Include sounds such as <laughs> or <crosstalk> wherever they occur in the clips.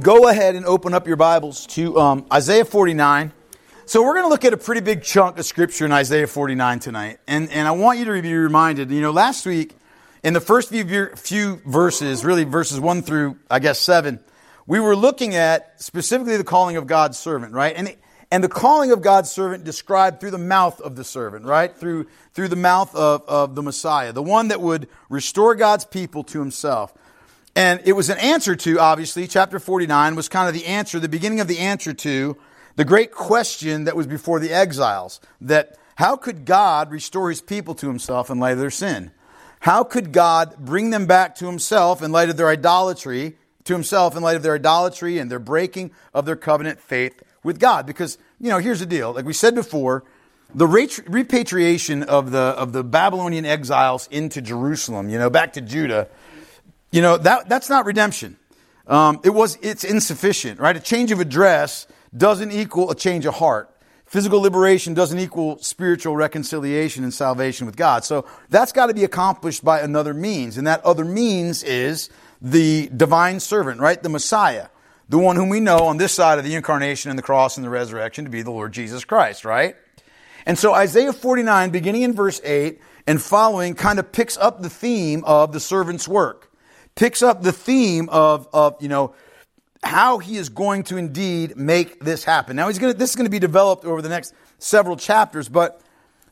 go ahead and open up your Bibles to um, Isaiah 49. So we're going to look at a pretty big chunk of scripture in Isaiah 49 tonight. And, and I want you to be reminded, you know, last week, in the first few, few verses, really verses 1 through, I guess, 7, we were looking at specifically the calling of God's servant, right? And, and the calling of God's servant described through the mouth of the servant, right? Through, through the mouth of, of the Messiah, the one that would restore God's people to himself. And it was an answer to, obviously, chapter 49 was kind of the answer, the beginning of the answer to the great question that was before the exiles that how could God restore his people to himself in light of their sin? How could God bring them back to himself in light of their idolatry, to himself in light of their idolatry and their breaking of their covenant faith with God? Because, you know, here's the deal. Like we said before, the repatriation of the, of the Babylonian exiles into Jerusalem, you know, back to Judah, you know, that, that's not redemption. Um, it was, it's insufficient, right? A change of address doesn't equal a change of heart. Physical liberation doesn't equal spiritual reconciliation and salvation with God. So that's got to be accomplished by another means. And that other means is the divine servant, right? The Messiah. The one whom we know on this side of the incarnation and the cross and the resurrection to be the Lord Jesus Christ, right? And so Isaiah 49, beginning in verse 8 and following, kind of picks up the theme of the servant's work picks up the theme of, of you know, how he is going to indeed make this happen. Now, he's going to, this is going to be developed over the next several chapters, but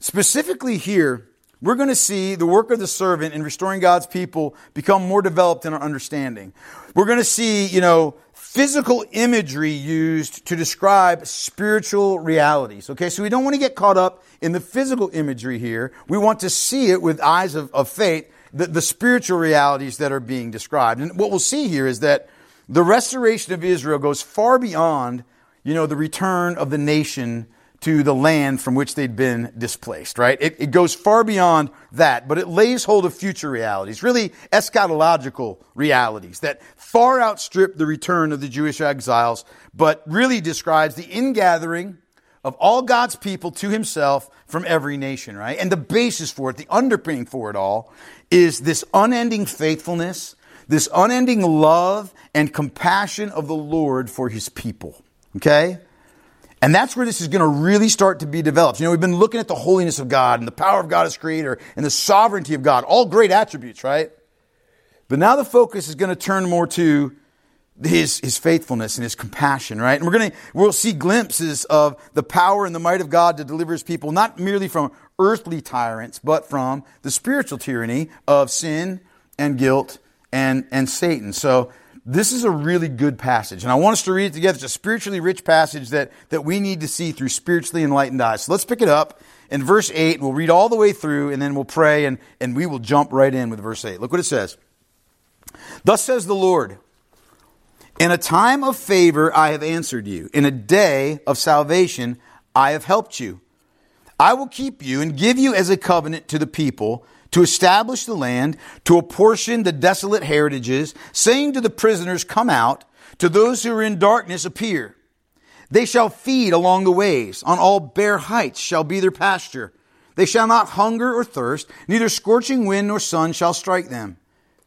specifically here, we're going to see the work of the servant in restoring God's people become more developed in our understanding. We're going to see, you know, physical imagery used to describe spiritual realities. Okay, so we don't want to get caught up in the physical imagery here. We want to see it with eyes of, of faith the, the spiritual realities that are being described. And what we'll see here is that the restoration of Israel goes far beyond, you know, the return of the nation to the land from which they'd been displaced, right? It, it, goes far beyond that, but it lays hold of future realities, really eschatological realities that far outstrip the return of the Jewish exiles, but really describes the ingathering of all God's people to himself from every nation, right? And the basis for it, the underpinning for it all, is this unending faithfulness, this unending love and compassion of the Lord for his people. Okay? And that's where this is going to really start to be developed. You know, we've been looking at the holiness of God and the power of God as creator and the sovereignty of God, all great attributes, right? But now the focus is going to turn more to his, his faithfulness and his compassion, right? And we're going to, we'll see glimpses of the power and the might of God to deliver his people, not merely from earthly tyrants, but from the spiritual tyranny of sin and guilt and, and Satan. So this is a really good passage. And I want us to read it together. It's a spiritually rich passage that, that we need to see through spiritually enlightened eyes. So let's pick it up in verse 8. We'll read all the way through and then we'll pray and, and we will jump right in with verse 8. Look what it says. Thus says the Lord, In a time of favor I have answered you. In a day of salvation I have helped you. I will keep you and give you as a covenant to the people to establish the land, to apportion the desolate heritages, saying to the prisoners, Come out, to those who are in darkness, appear. They shall feed along the ways, on all bare heights shall be their pasture. They shall not hunger or thirst, neither scorching wind nor sun shall strike them.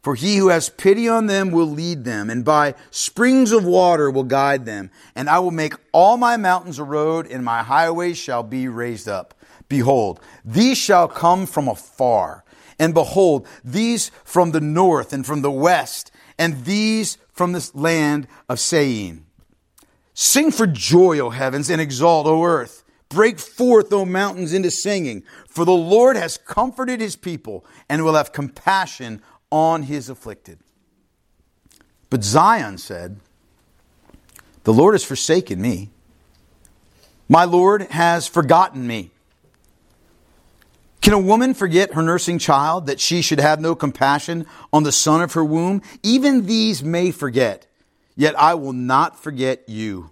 For he who has pity on them will lead them, and by springs of water will guide them. And I will make all my mountains a road, and my highways shall be raised up. Behold, these shall come from afar. And behold, these from the north and from the west, and these from the land of Syene. Sing for joy, O heavens, and exalt, O earth. Break forth, O mountains, into singing. For the Lord has comforted his people and will have compassion on his afflicted. But Zion said, The Lord has forsaken me. My Lord has forgotten me. Can a woman forget her nursing child that she should have no compassion on the son of her womb? Even these may forget, yet I will not forget you.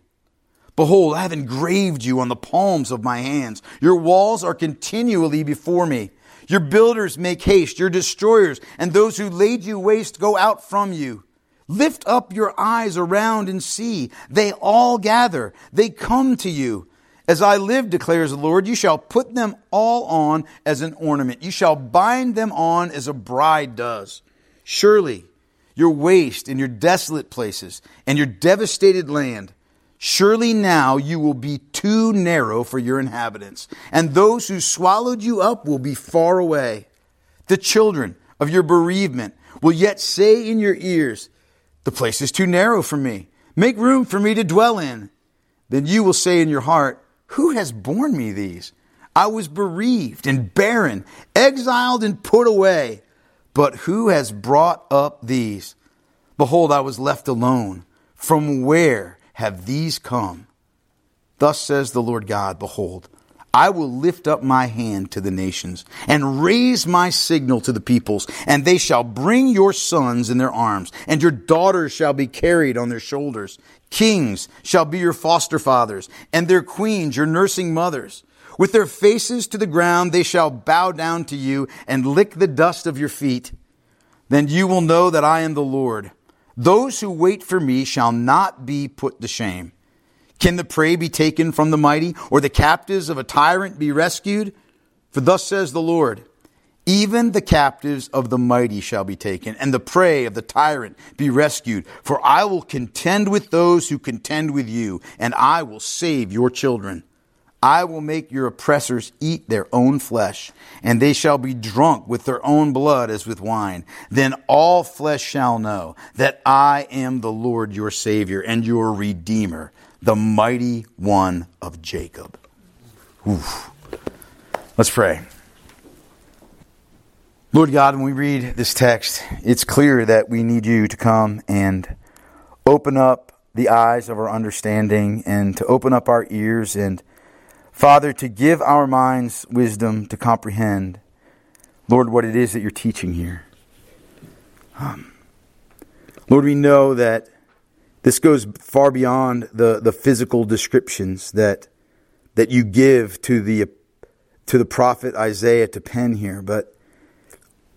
Behold, I have engraved you on the palms of my hands. Your walls are continually before me. Your builders make haste, your destroyers, and those who laid you waste go out from you. Lift up your eyes around and see. They all gather. They come to you. As I live, declares the Lord, you shall put them all on as an ornament. You shall bind them on as a bride does. Surely your waste and your desolate places and your devastated land. Surely now you will be too narrow for your inhabitants, and those who swallowed you up will be far away. The children of your bereavement will yet say in your ears, The place is too narrow for me. Make room for me to dwell in. Then you will say in your heart, Who has borne me these? I was bereaved and barren, exiled and put away. But who has brought up these? Behold, I was left alone. From where have these come? Thus says the Lord God, Behold, I will lift up my hand to the nations and raise my signal to the peoples, and they shall bring your sons in their arms, and your daughters shall be carried on their shoulders. Kings shall be your foster fathers, and their queens your nursing mothers. With their faces to the ground, they shall bow down to you and lick the dust of your feet. Then you will know that I am the Lord. Those who wait for me shall not be put to shame. Can the prey be taken from the mighty, or the captives of a tyrant be rescued? For thus says the Lord, even the captives of the mighty shall be taken, and the prey of the tyrant be rescued. For I will contend with those who contend with you, and I will save your children. I will make your oppressors eat their own flesh, and they shall be drunk with their own blood as with wine. Then all flesh shall know that I am the Lord your Savior and your Redeemer the mighty one of Jacob. Oof. Let's pray. Lord God, when we read this text, it's clear that we need you to come and open up the eyes of our understanding and to open up our ears and, Father, to give our minds wisdom to comprehend, Lord, what it is that you're teaching here. Um, Lord, we know that this goes far beyond the, the physical descriptions that, that you give to the, to the prophet Isaiah to pen here, but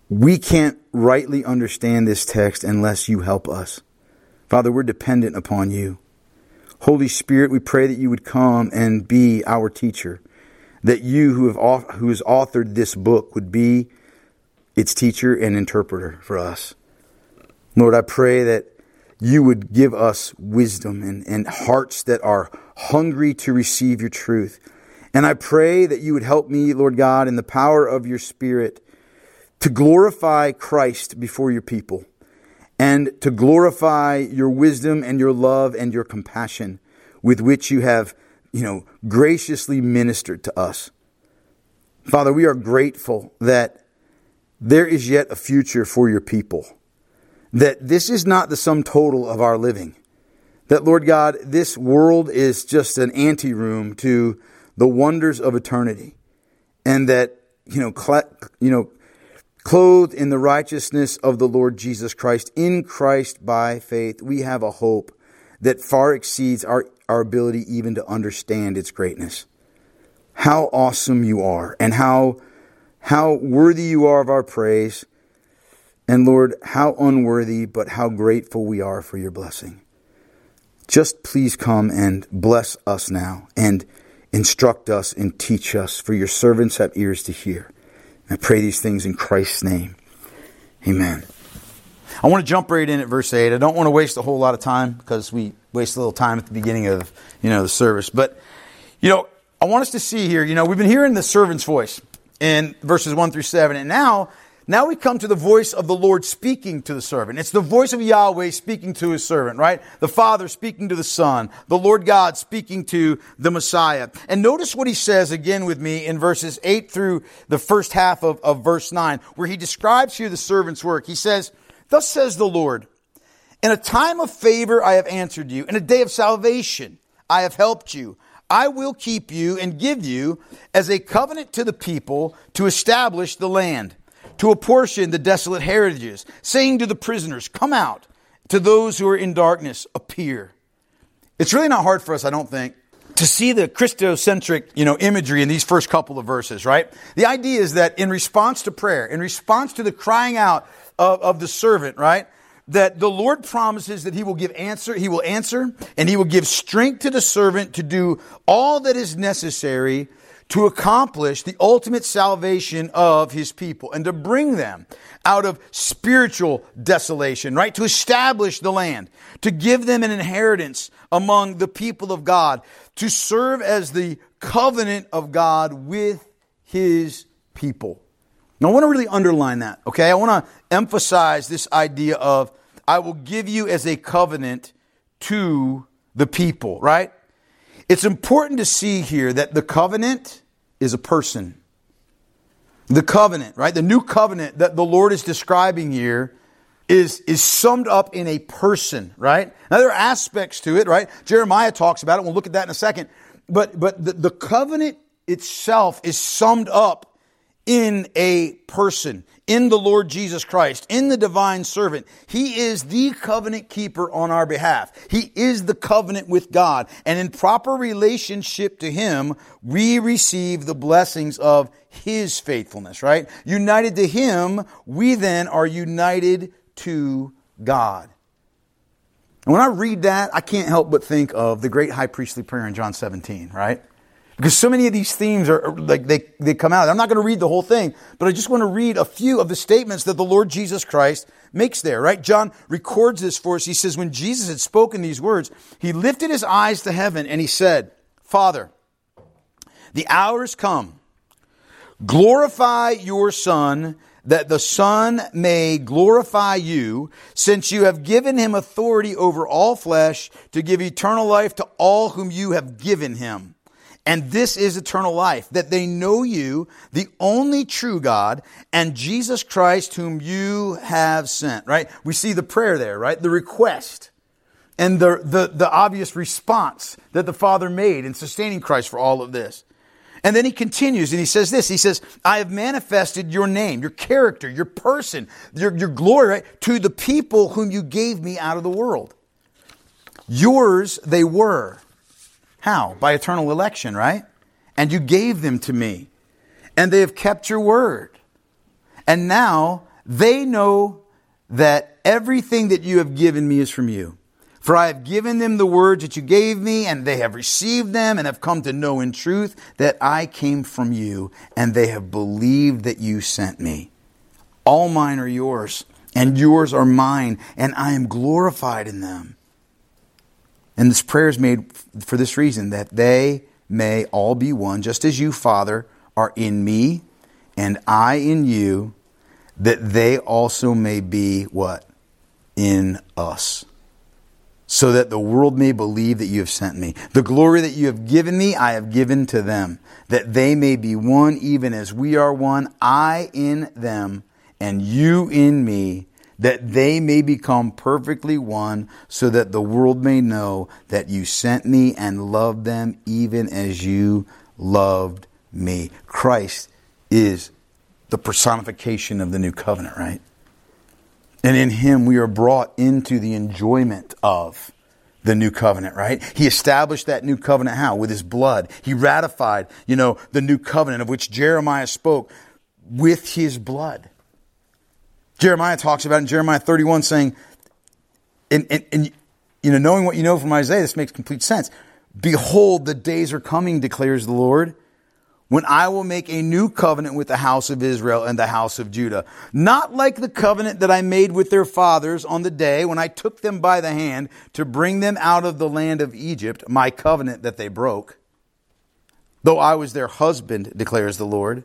we can't rightly understand this text unless you help us. Father, we're dependent upon you. Holy Spirit, we pray that you would come and be our teacher, that you who have who has authored this book would be its teacher and interpreter for us. Lord, I pray that you would give us wisdom and, and hearts that are hungry to receive your truth. And I pray that you would help me, Lord God, in the power of your Spirit to glorify Christ before your people and to glorify your wisdom and your love and your compassion with which you have, you know, graciously ministered to us. Father, we are grateful that there is yet a future for your people that this is not the sum total of our living. That, Lord God, this world is just an anteroom to the wonders of eternity. And that, you know, cl- you know, clothed in the righteousness of the Lord Jesus Christ, in Christ by faith, we have a hope that far exceeds our, our ability even to understand its greatness. How awesome you are, and how, how worthy you are of our praise and Lord, how unworthy, but how grateful we are for your blessing. Just please come and bless us now and instruct us and teach us, for your servants have ears to hear. I pray these things in Christ's name. Amen. I want to jump right in at verse 8. I don't want to waste a whole lot of time because we waste a little time at the beginning of, you know, the service. But, you know, I want us to see here, you know, we've been hearing the servant's voice in verses 1 through 7. And now now we come to the voice of the Lord speaking to the servant. It's the voice of Yahweh speaking to his servant, right? The Father speaking to the Son, the Lord God speaking to the Messiah. And notice what he says again with me in verses 8 through the first half of, of verse 9, where he describes here the servant's work. He says, Thus says the Lord, In a time of favor I have answered you, in a day of salvation I have helped you. I will keep you and give you as a covenant to the people to establish the land to apportion the desolate heritages, saying to the prisoners, Come out, to those who are in darkness, appear. It's really not hard for us, I don't think, to see the Christocentric, you know, imagery in these first couple of verses, right? The idea is that in response to prayer, in response to the crying out of, of the servant, right? That the Lord promises that He will give answer, He will answer, and He will give strength to the servant to do all that is necessary to accomplish the ultimate salvation of his people and to bring them out of spiritual desolation, right? To establish the land, to give them an inheritance among the people of God, to serve as the covenant of God with his people. Now, I want to really underline that, okay? I want to emphasize this idea of I will give you as a covenant to the people, right? It's important to see here that the covenant is a person. The covenant, right? The new covenant that the Lord is describing here is, is summed up in a person, right? Now there are aspects to it, right? Jeremiah talks about it. We'll look at that in a second. But, but the, the covenant itself is summed up in a person, in the Lord Jesus Christ, in the divine servant. He is the covenant keeper on our behalf. He is the covenant with God. And in proper relationship to Him, we receive the blessings of His faithfulness, right? United to Him, we then are united to God. And when I read that, I can't help but think of the great high priestly prayer in John 17, right? Because so many of these themes are like they, they come out. I'm not going to read the whole thing, but I just want to read a few of the statements that the Lord Jesus Christ makes there, right? John records this for us. He says, when Jesus had spoken these words, he lifted his eyes to heaven and he said, Father, the hour has come. Glorify your Son, that the Son may glorify you, since you have given him authority over all flesh to give eternal life to all whom you have given him. And this is eternal life, that they know you, the only true God, and Jesus Christ whom you have sent, right? We see the prayer there, right? The request and the, the, the obvious response that the Father made in sustaining Christ for all of this. And then he continues and he says this. He says, I have manifested your name, your character, your person, your, your glory right, to the people whom you gave me out of the world. Yours they were how? By eternal election, right? And you gave them to me. And they have kept your word. And now they know that everything that you have given me is from you. For I have given them the words that you gave me, and they have received them, and have come to know in truth that I came from you, and they have believed that you sent me. All mine are yours, and yours are mine, and I am glorified in them. And this prayer is made for this reason that they may all be one, just as you, Father, are in me and I in you, that they also may be what? In us. So that the world may believe that you have sent me. The glory that you have given me, I have given to them, that they may be one even as we are one, I in them and you in me that they may become perfectly one, so that the world may know that you sent me and loved them even as you loved me. Christ is the personification of the new covenant, right? And in him we are brought into the enjoyment of the new covenant, right? He established that new covenant how? With his blood. He ratified, you know, the new covenant of which Jeremiah spoke with his blood. Jeremiah talks about in Jeremiah 31 saying, and, and, and, you know, knowing what you know from Isaiah, this makes complete sense. Behold, the days are coming, declares the Lord, when I will make a new covenant with the house of Israel and the house of Judah. Not like the covenant that I made with their fathers on the day when I took them by the hand to bring them out of the land of Egypt, my covenant that they broke. Though I was their husband, declares the Lord.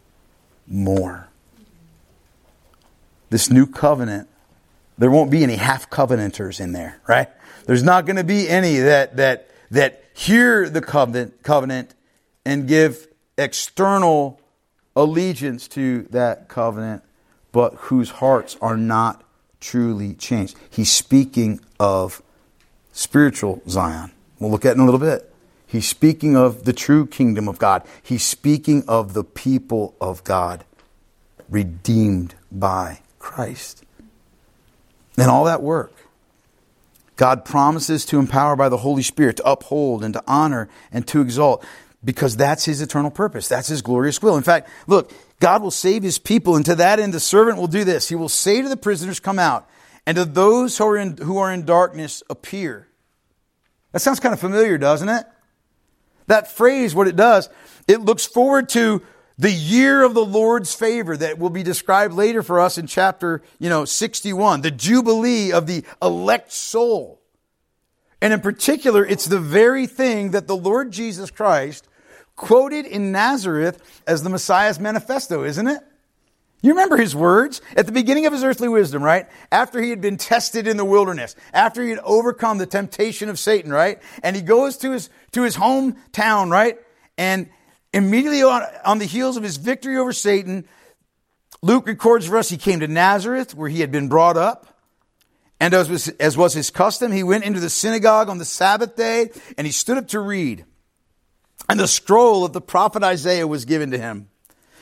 more. This new covenant, there won't be any half covenanters in there, right? There's not going to be any that, that, that hear the covenant, covenant and give external allegiance to that covenant, but whose hearts are not truly changed. He's speaking of spiritual Zion. We'll look at it in a little bit. He's speaking of the true kingdom of God. He's speaking of the people of God, redeemed by Christ. And all that work. God promises to empower by the Holy Spirit, to uphold and to honor and to exalt, because that's his eternal purpose. That's his glorious will. In fact, look, God will save his people, and to that end, the servant will do this. He will say to the prisoners, Come out, and to those who are in, who are in darkness, appear. That sounds kind of familiar, doesn't it? That phrase, what it does, it looks forward to the year of the Lord's favor that will be described later for us in chapter, you know, 61, the jubilee of the elect soul. And in particular, it's the very thing that the Lord Jesus Christ quoted in Nazareth as the Messiah's manifesto, isn't it? You remember his words at the beginning of his earthly wisdom, right? After he had been tested in the wilderness, after he had overcome the temptation of Satan, right? And he goes to his, to his hometown, right? And immediately on, on the heels of his victory over Satan, Luke records for us he came to Nazareth where he had been brought up. And as was, as was his custom, he went into the synagogue on the Sabbath day and he stood up to read. And the scroll of the prophet Isaiah was given to him.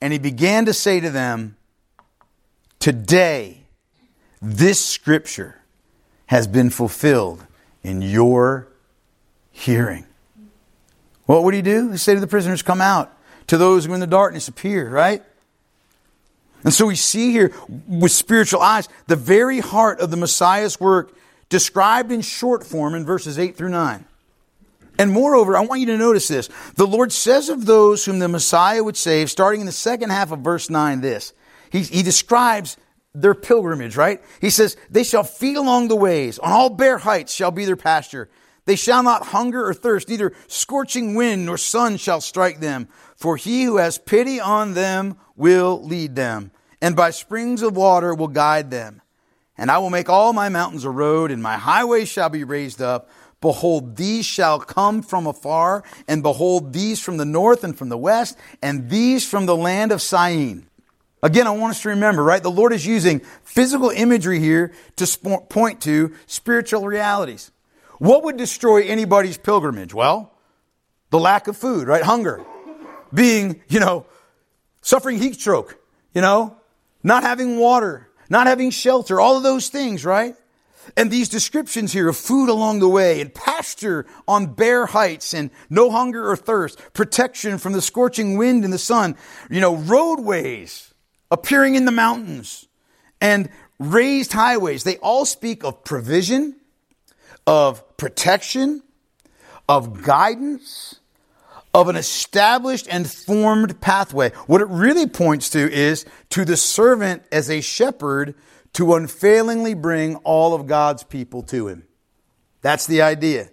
And he began to say to them, Today, this scripture has been fulfilled in your hearing. What would he do? He say to the prisoners, Come out. To those who in the darkness, appear, right? And so we see here with spiritual eyes the very heart of the Messiah's work described in short form in verses 8 through 9. And moreover, I want you to notice this. The Lord says of those whom the Messiah would save, starting in the second half of verse 9, this. He, he describes their pilgrimage, right? He says, They shall feed along the ways, on all bare heights shall be their pasture. They shall not hunger or thirst, neither scorching wind nor sun shall strike them. For he who has pity on them will lead them, and by springs of water will guide them. And I will make all my mountains a road, and my highways shall be raised up. Behold, these shall come from afar, and behold, these from the north and from the west, and these from the land of Syene. Again, I want us to remember, right? The Lord is using physical imagery here to sp- point to spiritual realities. What would destroy anybody's pilgrimage? Well, the lack of food, right? Hunger. Being, you know, suffering heat stroke, you know, not having water, not having shelter, all of those things, right? And these descriptions here of food along the way and pasture on bare heights and no hunger or thirst, protection from the scorching wind and the sun, you know, roadways appearing in the mountains and raised highways. They all speak of provision, of protection, of guidance, of an established and formed pathway. What it really points to is to the servant as a shepherd to unfailingly bring all of God's people to him. That's the idea.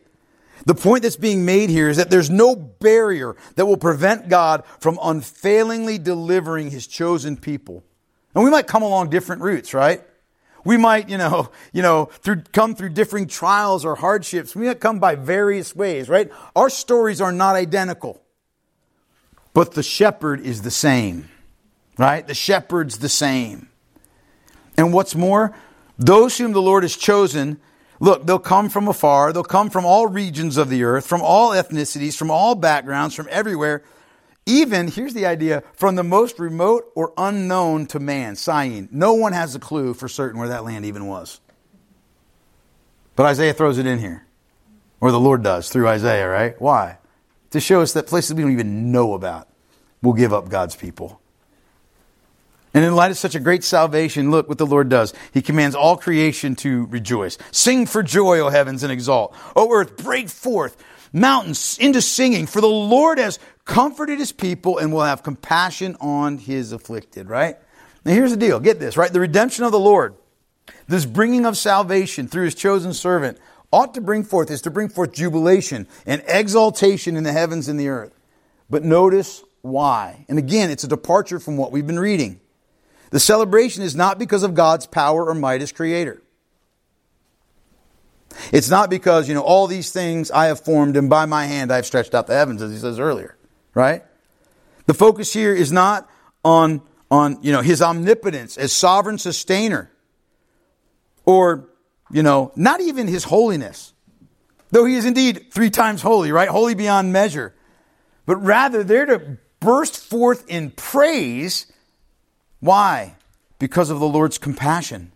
The point that's being made here is that there's no barrier that will prevent God from unfailingly delivering his chosen people. And we might come along different routes, right? We might, you know, <laughs> you know, through, come through differing trials or hardships. We might come by various ways, right? Our stories are not identical. But the shepherd is the same, right? The shepherd's the same. And what's more, those whom the Lord has chosen, look, they'll come from afar. They'll come from all regions of the earth, from all ethnicities, from all backgrounds, from everywhere. Even, here's the idea, from the most remote or unknown to man, Syene. No one has a clue for certain where that land even was. But Isaiah throws it in here. Or the Lord does through Isaiah, right? Why? To show us that places we don't even know about will give up God's people. And in light of such a great salvation, look what the Lord does. He commands all creation to rejoice. Sing for joy, O heavens, and exalt. O earth, break forth mountains into singing, for the Lord has comforted his people and will have compassion on his afflicted, right? Now here's the deal. Get this, right? The redemption of the Lord, this bringing of salvation through his chosen servant, ought to bring forth is to bring forth jubilation and exaltation in the heavens and the earth. But notice why. And again, it's a departure from what we've been reading. The celebration is not because of God's power or might as creator. It's not because, you know, all these things I have formed and by my hand I have stretched out the heavens, as he says earlier, right? The focus here is not on, on, you know, his omnipotence as sovereign sustainer or, you know, not even his holiness, though he is indeed three times holy, right? Holy beyond measure. But rather, they're to burst forth in praise. Why? Because of the Lord's compassion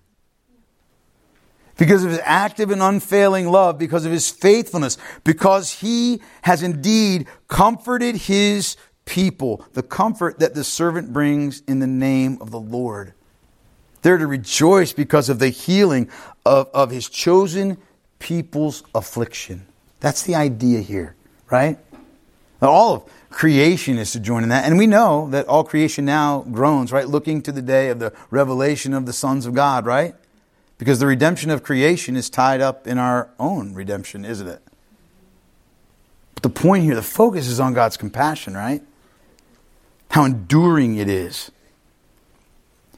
because of his active and unfailing love, because of his faithfulness, because he has indeed comforted his people, the comfort that the servant brings in the name of the Lord. They're to rejoice because of the healing of, of his chosen people's affliction. That's the idea here, right? All of creation is to join in that. And we know that all creation now groans, right? Looking to the day of the revelation of the sons of God, right? Because the redemption of creation is tied up in our own redemption, isn't it? But the point here, the focus is on God's compassion, right? How enduring it is.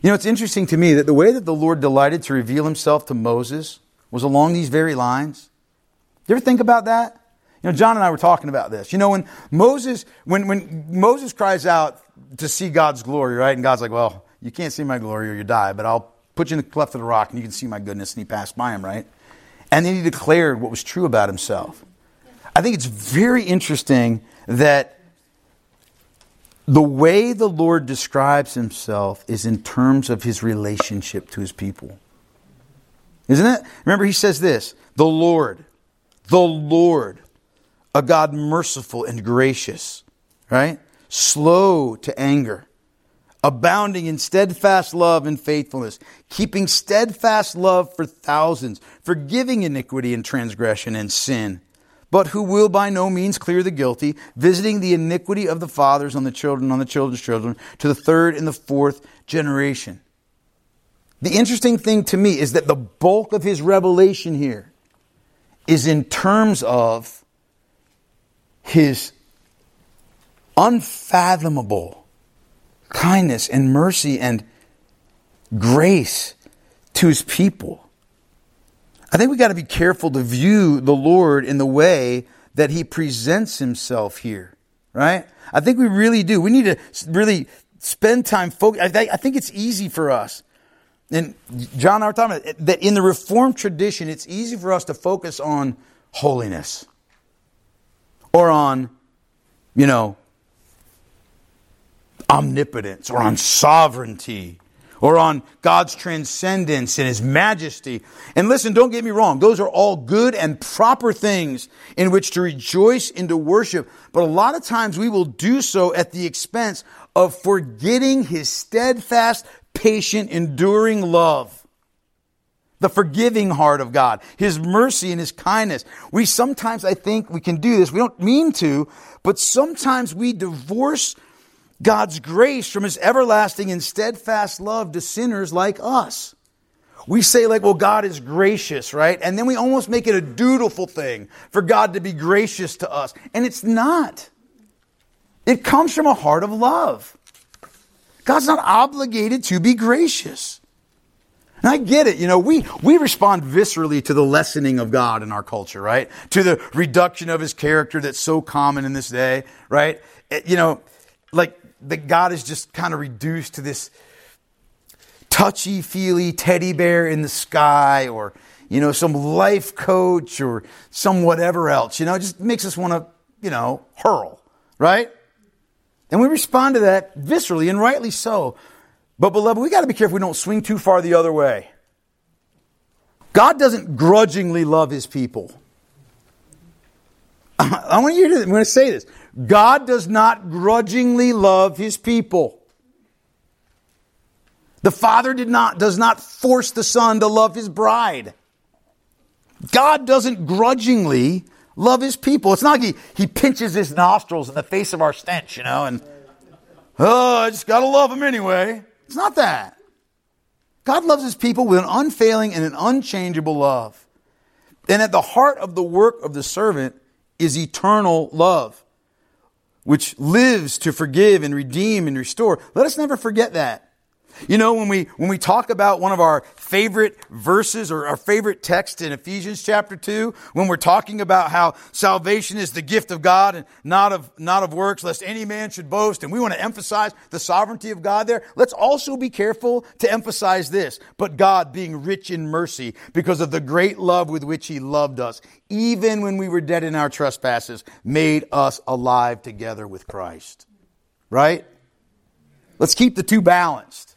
You know, it's interesting to me that the way that the Lord delighted to reveal himself to Moses was along these very lines. You ever think about that? You know, John and I were talking about this. You know, when Moses, when, when Moses cries out to see God's glory, right? And God's like, well, you can't see my glory or you die, but I'll put you in the cleft of the rock and you can see my goodness. And he passed by him, right? And then he declared what was true about himself. I think it's very interesting that the way the Lord describes himself is in terms of his relationship to his people. Isn't it? Remember, he says this the Lord, the Lord, a God merciful and gracious, right? Slow to anger abounding in steadfast love and faithfulness, keeping steadfast love for thousands, forgiving iniquity and transgression and sin, but who will by no means clear the guilty, visiting the iniquity of the fathers on the children, on the children's children, to the third and the fourth generation. The interesting thing to me is that the bulk of his revelation here is in terms of his unfathomable kindness and mercy and grace to his people. I think we got to be careful to view the Lord in the way that he presents himself here, right? I think we really do. We need to really spend time focus. I think it's easy for us. And John I were talking about that in the Reformed tradition, it's easy for us to focus on holiness or on, you know, omnipotence or on sovereignty or on God's transcendence and His majesty. And listen, don't get me wrong. Those are all good and proper things in which to rejoice and to worship. But a lot of times we will do so at the expense of forgetting His steadfast, patient, enduring love. The forgiving heart of God, His mercy and His kindness. We sometimes, I think, we can do this. We don't mean to, but sometimes we divorce God's grace from his everlasting and steadfast love to sinners like us. We say, like, well, God is gracious, right? And then we almost make it a dutiful thing for God to be gracious to us. And it's not. It comes from a heart of love. God's not obligated to be gracious. And I get it. You know, we, we respond viscerally to the lessening of God in our culture, right? To the reduction of his character that's so common in this day, right? It, you know, like that God is just kind of reduced to this touchy feely teddy bear in the sky or, you know, some life coach or some whatever else. You know, it just makes us want to, you know, hurl, right? And we respond to that viscerally and rightly so. But, beloved, we got to be careful we don't swing too far the other way. God doesn't grudgingly love his people. <laughs> I want you to, I'm going to say this. God does not grudgingly love his people. The Father did not, does not force the Son to love his bride. God doesn't grudgingly love his people. It's not like he, he pinches his nostrils in the face of our stench, you know, and, oh, I just gotta love him anyway. It's not that. God loves his people with an unfailing and an unchangeable love. And at the heart of the work of the servant is eternal love, which lives to forgive and redeem and restore. Let us never forget that. You know, when we, when we talk about one of our favorite verses or our favorite text in Ephesians chapter 2, when we're talking about how salvation is the gift of God and not of, not of works, lest any man should boast, and we want to emphasize the sovereignty of God there, let's also be careful to emphasize this. But God being rich in mercy because of the great love with which he loved us, even when we were dead in our trespasses, made us alive together with Christ. Right? Let's keep the two balanced.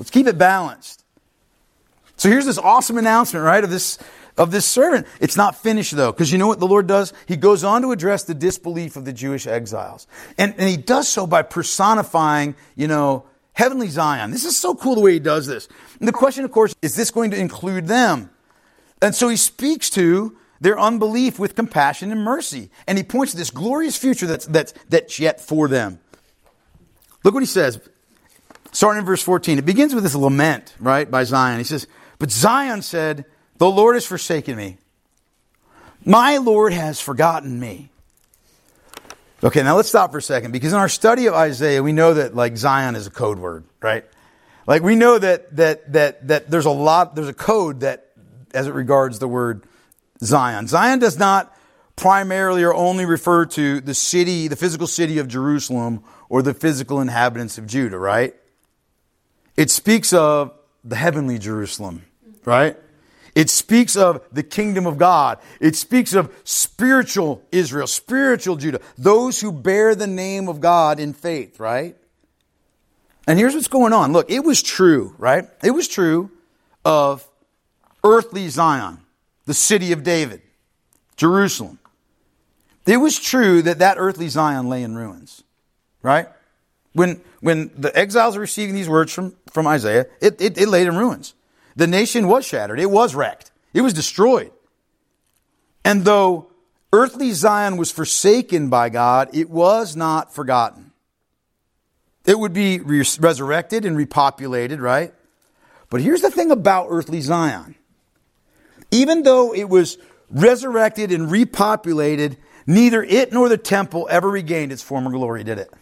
Let's keep it balanced. So here's this awesome announcement, right, of this, of this servant. It's not finished though, because you know what the Lord does? He goes on to address the disbelief of the Jewish exiles. And, and he does so by personifying, you know, heavenly Zion. This is so cool the way he does this. And the question, of course, is this going to include them? And so he speaks to their unbelief with compassion and mercy. And he points to this glorious future that's, that's, that's yet for them. Look what he says, Starting in verse 14, it begins with this lament, right, by Zion. He says, But Zion said, The Lord has forsaken me. My Lord has forgotten me. Okay, now let's stop for a second because in our study of Isaiah, we know that like Zion is a code word, right? Like we know that that that that there's a lot there's a code that as it regards the word Zion. Zion does not primarily or only refer to the city, the physical city of Jerusalem or the physical inhabitants of Judah, right? It speaks of the heavenly Jerusalem, right? It speaks of the kingdom of God. It speaks of spiritual Israel, spiritual Judah, those who bear the name of God in faith, right? And here's what's going on. Look, it was true, right? It was true of earthly Zion, the city of David, Jerusalem. It was true that that earthly Zion lay in ruins, right? When, when the exiles are receiving these words from, from Isaiah, it, it, it laid in ruins. The nation was shattered. It was wrecked. It was destroyed. And though earthly Zion was forsaken by God, it was not forgotten. It would be resurrected and repopulated, right? But here's the thing about earthly Zion. Even though it was resurrected and repopulated, neither it nor the temple ever regained its former glory, did it?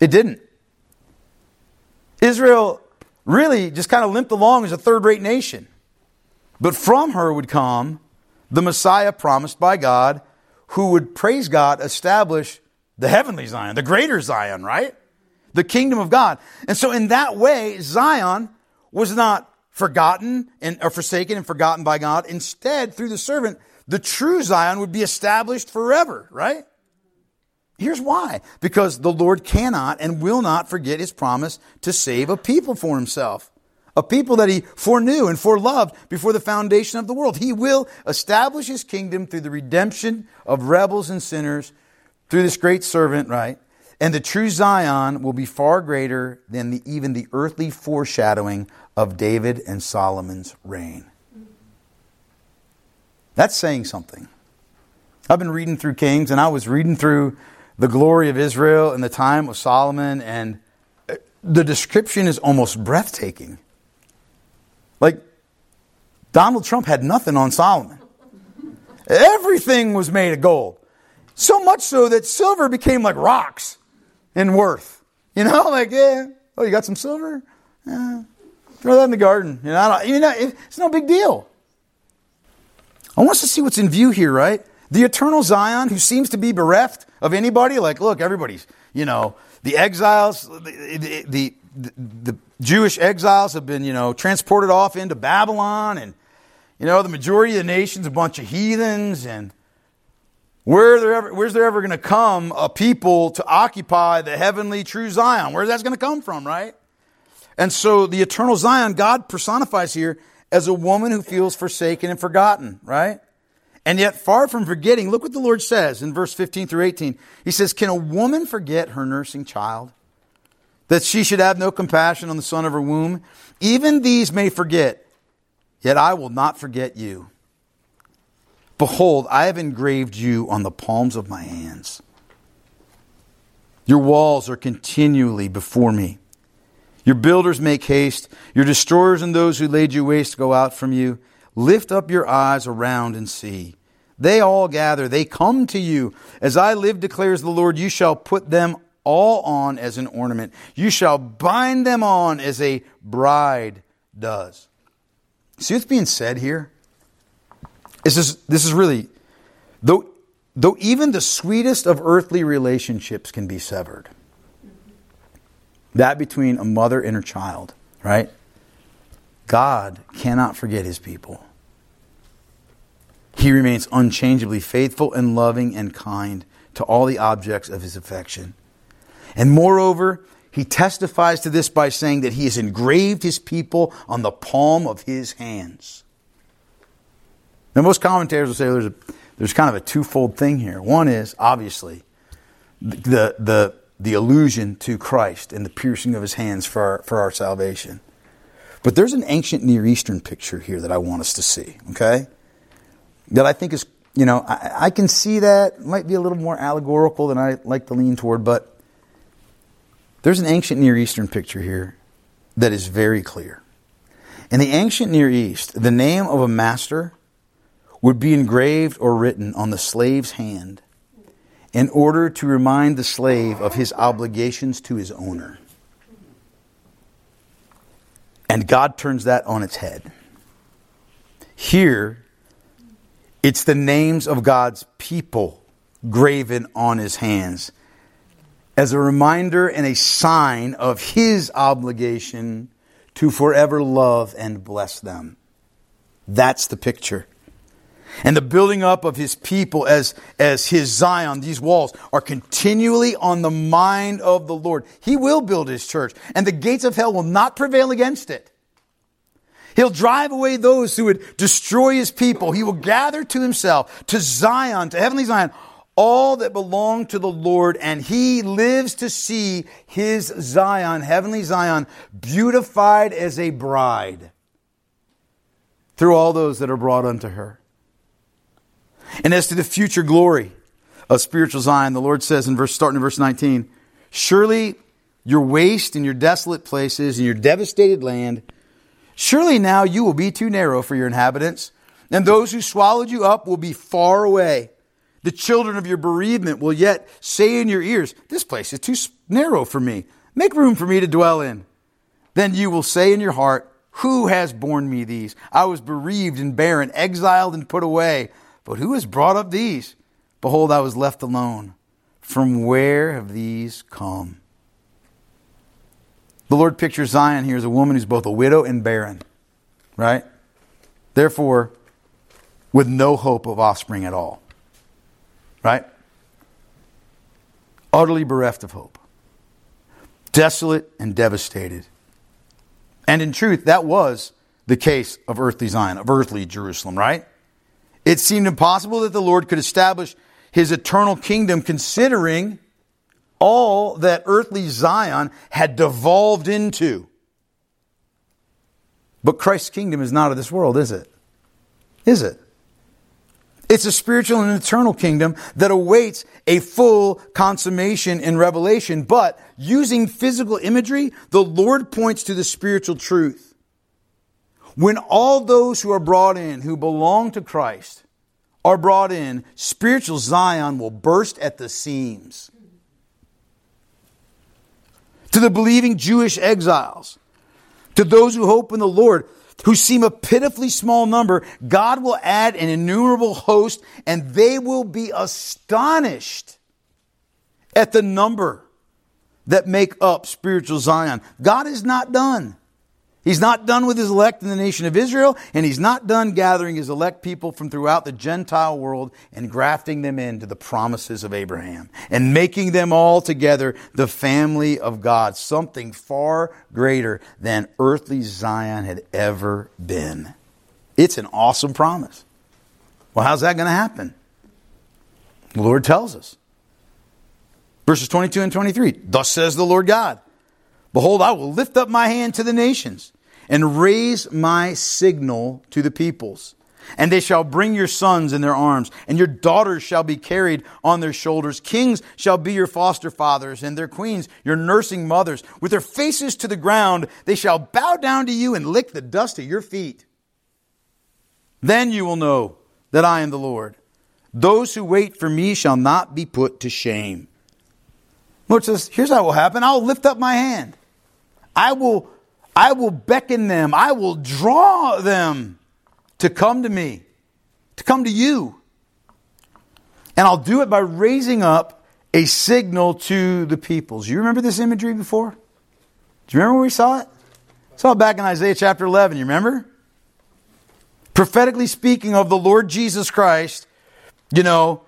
It didn't. Israel really just kind of limped along as a third rate nation. But from her would come the Messiah promised by God, who would, praise God, establish the heavenly Zion, the greater Zion, right? The kingdom of God. And so, in that way, Zion was not forgotten and or forsaken and forgotten by God. Instead, through the servant, the true Zion would be established forever, right? Here's why. Because the Lord cannot and will not forget his promise to save a people for himself. A people that he foreknew and foreloved before the foundation of the world. He will establish his kingdom through the redemption of rebels and sinners through this great servant, right? And the true Zion will be far greater than the, even the earthly foreshadowing of David and Solomon's reign. That's saying something. I've been reading through Kings and I was reading through the glory of Israel in the time of Solomon, and uh, the description is almost breathtaking. Like, Donald Trump had nothing on Solomon. Everything was made of gold. So much so that silver became like rocks in worth. You know, <laughs> like, yeah, oh, you got some silver? Yeah, throw that in the garden. You know, you know, it's no big deal. I want us to see what's in view here, right? The eternal Zion, who seems to be bereft of anybody, like, look, everybody's, you know, the exiles, the, the, the, the Jewish exiles have been, you know, transported off into Babylon, and, you know, the majority of the nation's a bunch of heathens, and where there ever, where's there ever going to come a people to occupy the heavenly true Zion? Where's that going to come from, right? And so the eternal Zion, God personifies here as a woman who feels forsaken and forgotten, right? And yet, far from forgetting, look what the Lord says in verse 15 through 18. He says, Can a woman forget her nursing child? That she should have no compassion on the son of her womb? Even these may forget, yet I will not forget you. Behold, I have engraved you on the palms of my hands. Your walls are continually before me. Your builders make haste. Your destroyers and those who laid you waste go out from you. Lift up your eyes around and see. They all gather, they come to you. As I live, declares the Lord, you shall put them all on as an ornament. You shall bind them on as a bride does. See what's being said here? This is, this is really, though, though even the sweetest of earthly relationships can be severed, that between a mother and her child, right? God cannot forget his people. He remains unchangeably faithful and loving and kind to all the objects of his affection. And moreover, he testifies to this by saying that he has engraved his people on the palm of his hands. Now, most commentators will say there's, a, there's kind of a twofold thing here. One is, obviously, the, the, the allusion to Christ and the piercing of his hands for our, for our salvation. But there's an ancient Near Eastern picture here that I want us to see, okay? That I think is, you know, I, I can see that. Might be a little more allegorical than I like to lean toward, but there's an ancient Near Eastern picture here that is very clear. In the ancient Near East, the name of a master would be engraved or written on the slave's hand in order to remind the slave of his obligations to his owner. And God turns that on its head. Here, it's the names of God's people graven on his hands as a reminder and a sign of his obligation to forever love and bless them. That's the picture. And the building up of his people as, as his Zion, these walls, are continually on the mind of the Lord. He will build his church, and the gates of hell will not prevail against it. He'll drive away those who would destroy his people. He will gather to himself, to Zion, to heavenly Zion, all that belong to the Lord, and he lives to see his Zion, heavenly Zion, beautified as a bride through all those that are brought unto her. And as to the future glory of spiritual Zion, the Lord says in verse, starting in verse 19, surely your waste and your desolate places and your devastated land, surely now you will be too narrow for your inhabitants, and those who swallowed you up will be far away. The children of your bereavement will yet say in your ears, This place is too narrow for me. Make room for me to dwell in. Then you will say in your heart, Who has borne me these? I was bereaved and barren, exiled and put away. But who has brought up these? Behold, I was left alone. From where have these come? The Lord pictures Zion here as a woman who's both a widow and barren, right? Therefore, with no hope of offspring at all right? Utterly bereft of hope, desolate and devastated. And in truth, that was the case of earthly Zion, of earthly Jerusalem, right? It seemed impossible that the Lord could establish his eternal kingdom considering all that earthly Zion had devolved into. But Christ's kingdom is not of this world, is it? Is it? It's a spiritual and eternal kingdom that awaits a full consummation in Revelation. But using physical imagery, the Lord points to the spiritual truth. When all those who are brought in, who belong to Christ, are brought in, spiritual Zion will burst at the seams. To the believing Jewish exiles, to those who hope in the Lord, who seem a pitifully small number, God will add an innumerable host and they will be astonished at the number that make up spiritual Zion. God is not done. He's not done with his elect in the nation of Israel, and he's not done gathering his elect people from throughout the Gentile world and grafting them into the promises of Abraham and making them all together the family of God, something far greater than earthly Zion had ever been. It's an awesome promise. Well, how's that going to happen? The Lord tells us. Verses 22 and 23 Thus says the Lord God. Behold, I will lift up my hand to the nations and raise my signal to the peoples. And they shall bring your sons in their arms, and your daughters shall be carried on their shoulders. Kings shall be your foster fathers, and their queens your nursing mothers. With their faces to the ground, they shall bow down to you and lick the dust of your feet. Then you will know that I am the Lord. Those who wait for me shall not be put to shame. Lord says, here's how it will happen. I'll lift up my hand. I will, I will beckon them. I will draw them to come to me, to come to you. And I'll do it by raising up a signal to the peoples. You remember this imagery before? Do you remember where we saw it? Saw it back in Isaiah chapter 11. You remember? Prophetically speaking of the Lord Jesus Christ, you know,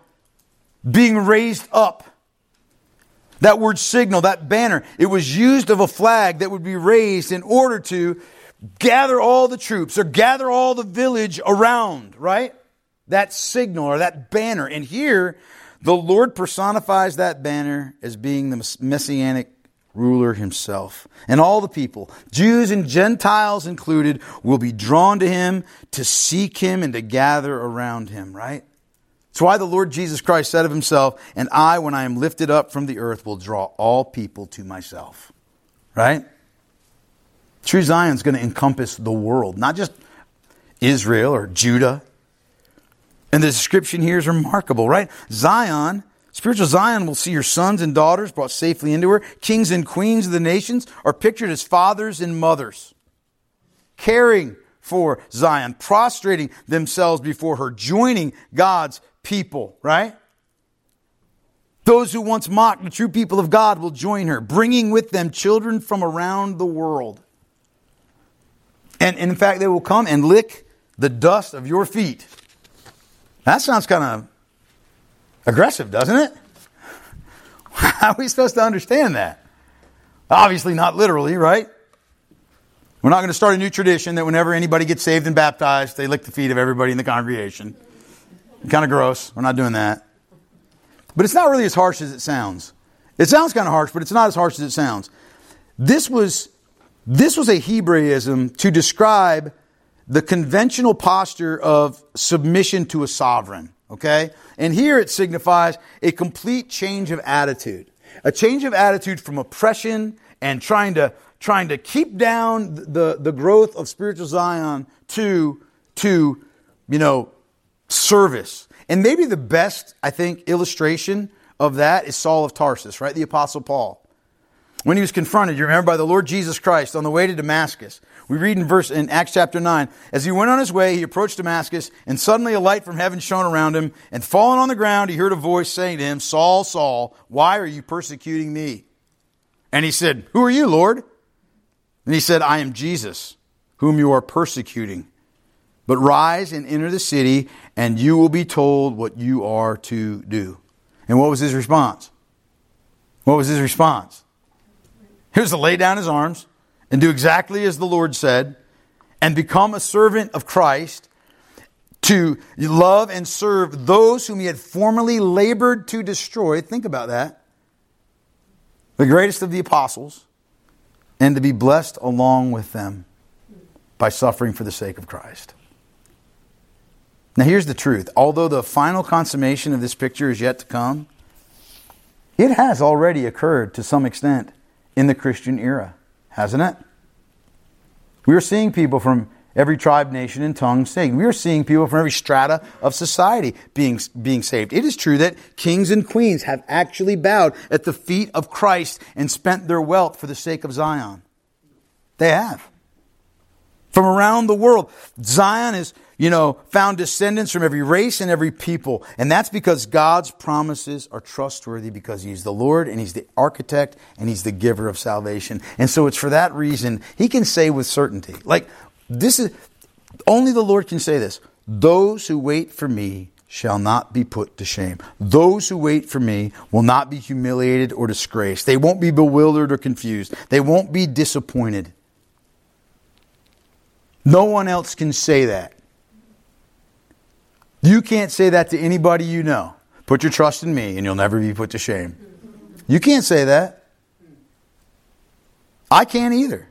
being raised up. That word signal, that banner, it was used of a flag that would be raised in order to gather all the troops or gather all the village around, right? That signal or that banner. And here, the Lord personifies that banner as being the messianic ruler himself. And all the people, Jews and Gentiles included, will be drawn to him to seek him and to gather around him, right? That's why the Lord Jesus Christ said of himself, And I, when I am lifted up from the earth, will draw all people to myself. Right? True Zion is going to encompass the world, not just Israel or Judah. And the description here is remarkable, right? Zion, spiritual Zion will see your sons and daughters brought safely into her. Kings and queens of the nations are pictured as fathers and mothers, caring for Zion, prostrating themselves before her, joining God's people, right? Those who once mocked the true people of God will join her, bringing with them children from around the world. And, and in fact, they will come and lick the dust of your feet. That sounds kind of aggressive, doesn't it? <laughs> How are we supposed to understand that? Obviously, not literally, right? We're not going to start a new tradition that whenever anybody gets saved and baptized, they lick the feet of everybody in the congregation. Kind of gross. We're not doing that. But it's not really as harsh as it sounds. It sounds kind of harsh, but it's not as harsh as it sounds. This was, this was a Hebraism to describe the conventional posture of submission to a sovereign. Okay? And here it signifies a complete change of attitude. A change of attitude from oppression and trying to, trying to keep down the, the growth of spiritual Zion to, to, you know, service. And maybe the best, I think, illustration of that is Saul of Tarsus, right? The Apostle Paul. When he was confronted, you remember, by the Lord Jesus Christ on the way to Damascus. We read in verse in Acts chapter 9, as he went on his way, he approached Damascus, and suddenly a light from heaven shone around him, and falling on the ground, he heard a voice saying to him, Saul, Saul, why are you persecuting me? And he said, Who are you, Lord? And he said, I am Jesus, whom you are persecuting. But rise and enter the city, and you will be told what you are to do. And what was his response? What was his response? He was to lay down his arms and do exactly as the Lord said and become a servant of Christ to love and serve those whom he had formerly labored to destroy. Think about that. The greatest of the apostles, and to be blessed along with them by suffering for the sake of Christ. Now, here's the truth. Although the final consummation of this picture is yet to come, it has already occurred to some extent in the Christian era, hasn't it? We are seeing people from every tribe, nation, and tongue saved. We are seeing people from every strata of society being, being saved. It is true that kings and queens have actually bowed at the feet of Christ and spent their wealth for the sake of Zion. They have. From around the world, Zion is you know, found descendants from every race and every people. And that's because God's promises are trustworthy because He's the Lord and He's the architect and He's the giver of salvation. And so it's for that reason He can say with certainty, like, this is, only the Lord can say this. Those who wait for me shall not be put to shame. Those who wait for me will not be humiliated or disgraced. They won't be bewildered or confused. They won't be disappointed. No one else can say that. You can't say that to anybody you know. Put your trust in me and you'll never be put to shame. You can't say that. I can't either.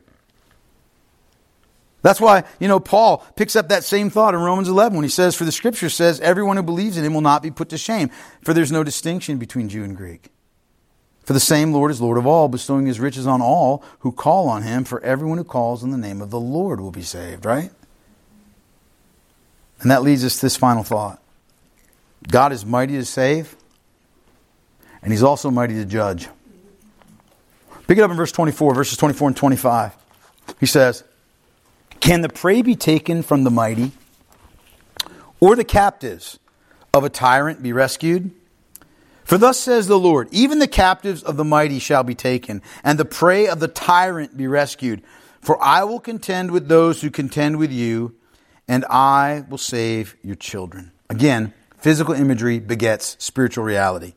That's why, you know, Paul picks up that same thought in Romans 11 when he says, For the scripture says, everyone who believes in him will not be put to shame, for there's no distinction between Jew and Greek. For the same Lord is Lord of all, bestowing his riches on all who call on him, for everyone who calls on the name of the Lord will be saved, right? And that leads us to this final thought God is mighty to save, and He's also mighty to judge. Pick it up in verse 24, verses 24 and 25. He says, Can the prey be taken from the mighty, or the captives of a tyrant be rescued? For thus says the Lord, even the captives of the mighty shall be taken, and the prey of the tyrant be rescued. For I will contend with those who contend with you, and I will save your children. Again, physical imagery begets spiritual reality.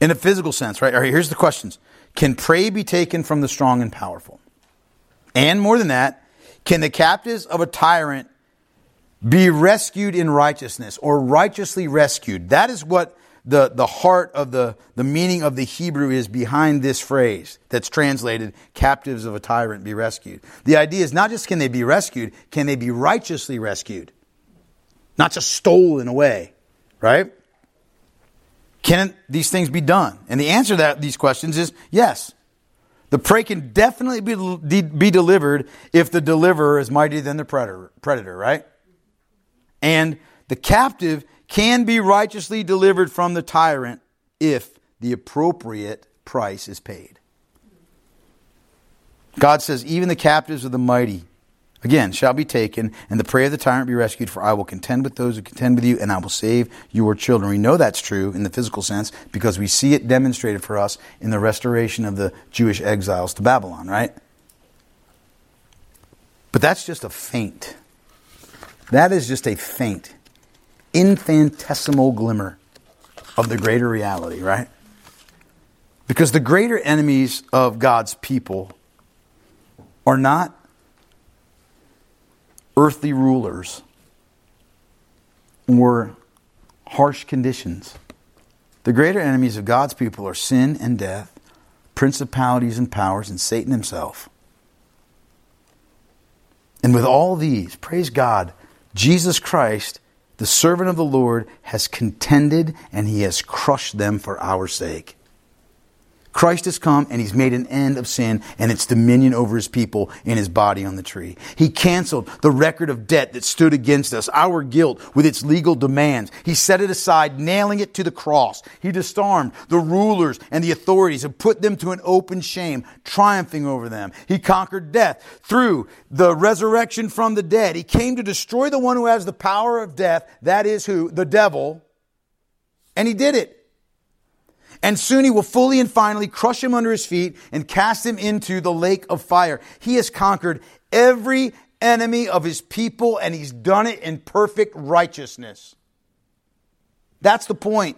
In a physical sense, right? All right, here's the questions. Can prey be taken from the strong and powerful? And more than that, can the captives of a tyrant be rescued in righteousness or righteously rescued? That is what the, the heart of the, the meaning of the Hebrew is behind this phrase that's translated, captives of a tyrant be rescued. The idea is not just can they be rescued, can they be righteously rescued? Not just stolen away, right? Can these things be done? And the answer to that, these questions is yes. The prey can definitely be, be delivered if the deliverer is mightier than the predator, predator, right? And the captive can be righteously delivered from the tyrant if the appropriate price is paid. God says, even the captives of the mighty, again, shall be taken, and the prey of the tyrant be rescued, for I will contend with those who contend with you, and I will save your children. We know that's true in the physical sense because we see it demonstrated for us in the restoration of the Jewish exiles to Babylon, right? But that's just a faint. That is just a faint infinitesimal glimmer of the greater reality, right? Because the greater enemies of God's people are not earthly rulers or harsh conditions. The greater enemies of God's people are sin and death, principalities and powers, and Satan himself. And with all these, praise God, Jesus Christ the servant of the Lord has contended and he has crushed them for our sake. Christ has come and he's made an end of sin and its dominion over his people in his body on the tree. He canceled the record of debt that stood against us, our guilt with its legal demands. He set it aside, nailing it to the cross. He disarmed the rulers and the authorities and put them to an open shame, triumphing over them. He conquered death through the resurrection from the dead. He came to destroy the one who has the power of death. That is who? The devil. And he did it. And soon he will fully and finally crush him under his feet and cast him into the lake of fire. He has conquered every enemy of his people and he's done it in perfect righteousness. That's the point.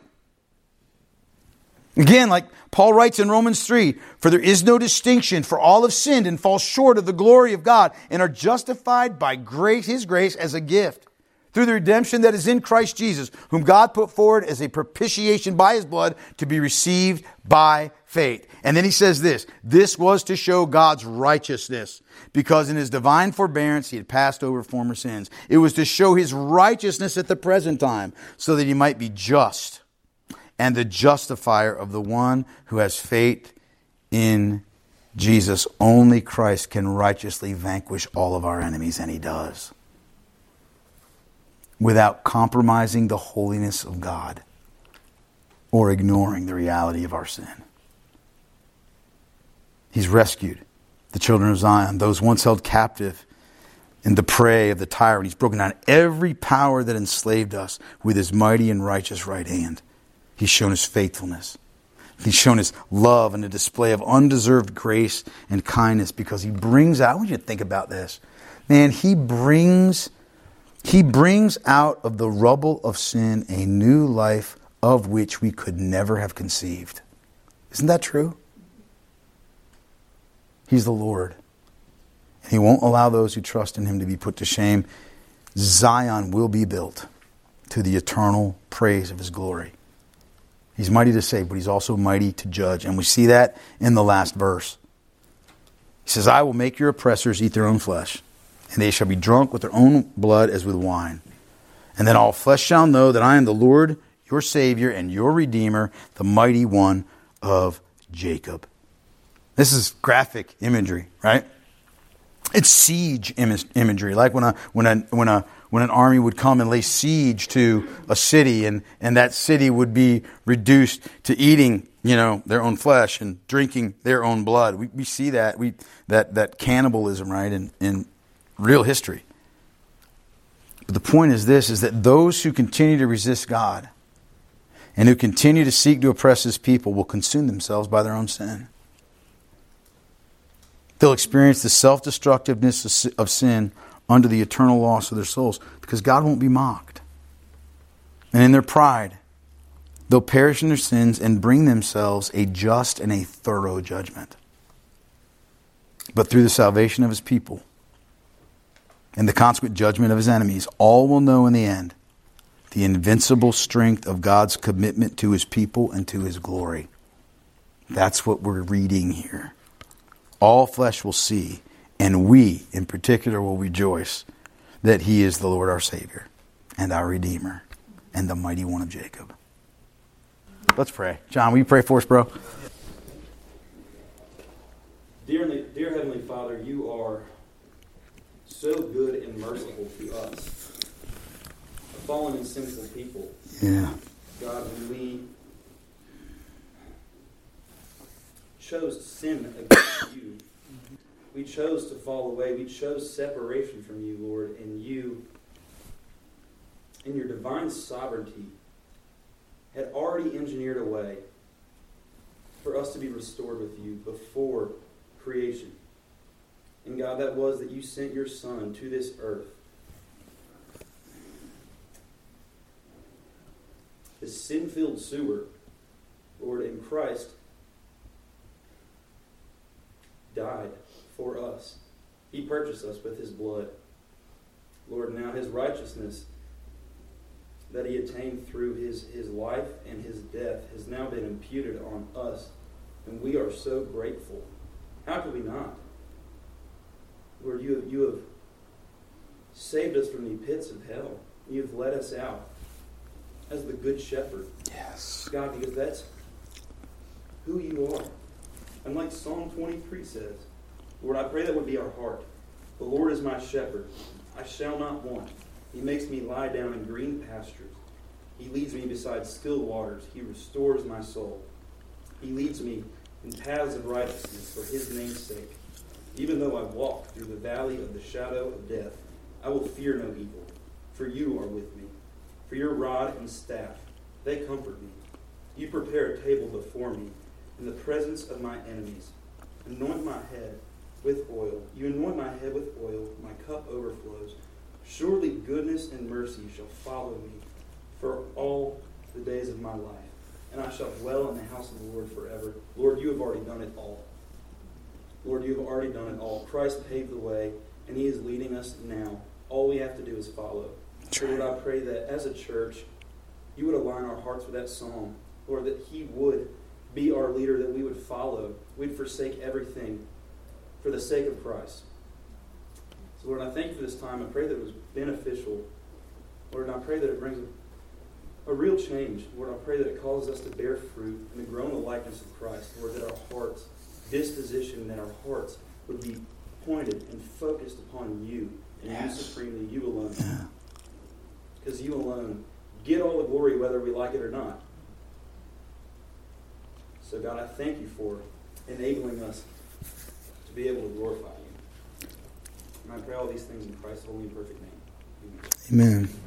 Again, like Paul writes in Romans 3, for there is no distinction, for all have sinned and fall short of the glory of God and are justified by grace, his grace as a gift through the redemption that is in Christ Jesus, whom God put forward as a propitiation by his blood to be received by faith. And then he says this, this was to show God's righteousness because in his divine forbearance he had passed over former sins. It was to show his righteousness at the present time so that he might be just and the justifier of the one who has faith in Jesus. Only Christ can righteously vanquish all of our enemies and he does without compromising the holiness of God or ignoring the reality of our sin. He's rescued the children of Zion, those once held captive in the prey of the tyrant. He's broken down every power that enslaved us with his mighty and righteous right hand. He's shown his faithfulness. He's shown his love and a display of undeserved grace and kindness because he brings out, I want you to think about this. Man, he brings he brings out of the rubble of sin a new life of which we could never have conceived. Isn't that true? He's the Lord. And He won't allow those who trust in Him to be put to shame. Zion will be built to the eternal praise of His glory. He's mighty to save, but He's also mighty to judge. And we see that in the last verse. He says, I will make your oppressors eat their own flesh and they shall be drunk with their own blood as with wine. And then all flesh shall know that I am the Lord, your Savior, and your Redeemer, the mighty one of Jacob. This is graphic imagery, right? It's siege imagery, like when a when a when a when an army would come and lay siege to a city and, and that city would be reduced to eating, you know, their own flesh and drinking their own blood. We, we see that, we, that, that cannibalism, right, in, in real history. But the point is this, is that those who continue to resist God and who continue to seek to oppress his people will consume themselves by their own sin. They'll experience the self destructiveness of sin under the eternal loss of their souls because God won't be mocked. And in their pride, they'll perish in their sins and bring themselves a just and a thorough judgment. But through the salvation of his people and the consequent judgment of his enemies, all will know in the end the invincible strength of God's commitment to his people and to his glory. That's what we're reading here. All flesh will see and we, in particular, will rejoice that He is the Lord our Savior and our Redeemer and the mighty one of Jacob. Let's pray. John, will you pray for us, bro? Dear, dear Heavenly Father, you are so good and merciful to us, a fallen and sinful people. Yeah. God, when we chose sin against you, we chose to fall away. We chose separation from you, Lord, and you, in your divine sovereignty, had already engineered a way for us to be restored with you before creation. And God, that was that you sent your Son to this earth. This sin filled sewer, Lord, in Christ died for us. He purchased us with his blood. Lord, now his righteousness that he attained through his, his life and his death has now been imputed on us. And we are so grateful. How could we not? Lord, you have, you have saved us from the pits of hell. You have led us out as the good shepherd. Yes. God, because that's who you are. And like Psalm 23 says, Lord, I pray that would be our heart. The Lord is my shepherd. I shall not want. He makes me lie down in green pastures. He leads me beside still waters. He restores my soul. He leads me in paths of righteousness for his name's sake. Even though I walk through the valley of the shadow of death, I will fear no evil, for you are with me. For your rod and staff, they comfort me. You prepare a table before me in the presence of my enemies. Anoint my head with oil. You anoint my head with oil, my cup overflows. Surely goodness and mercy shall follow me for all the days of my life, and I shall dwell in the house of the Lord forever. Lord, you have already done it all. Lord, you have already done it all. Christ paved the way, and He is leading us now. All we have to do is follow. So, Lord, I pray that as a church, you would align our hearts with that psalm. Lord, that He would be our leader, that we would follow. We'd forsake everything for the sake of Christ. So, Lord, I thank you for this time. I pray that it was beneficial. Lord, and I pray that it brings a, a real change. Lord, I pray that it causes us to bear fruit and to grow in the likeness of Christ. Lord, that our hearts, disposition, that our hearts would be pointed and focused upon you and yes. you supremely, you alone. Because you alone get all the glory whether we like it or not. So, God, I thank you for enabling us to be able to glorify you. And I pray all these things in Christ's holy and perfect name. Amen. Amen.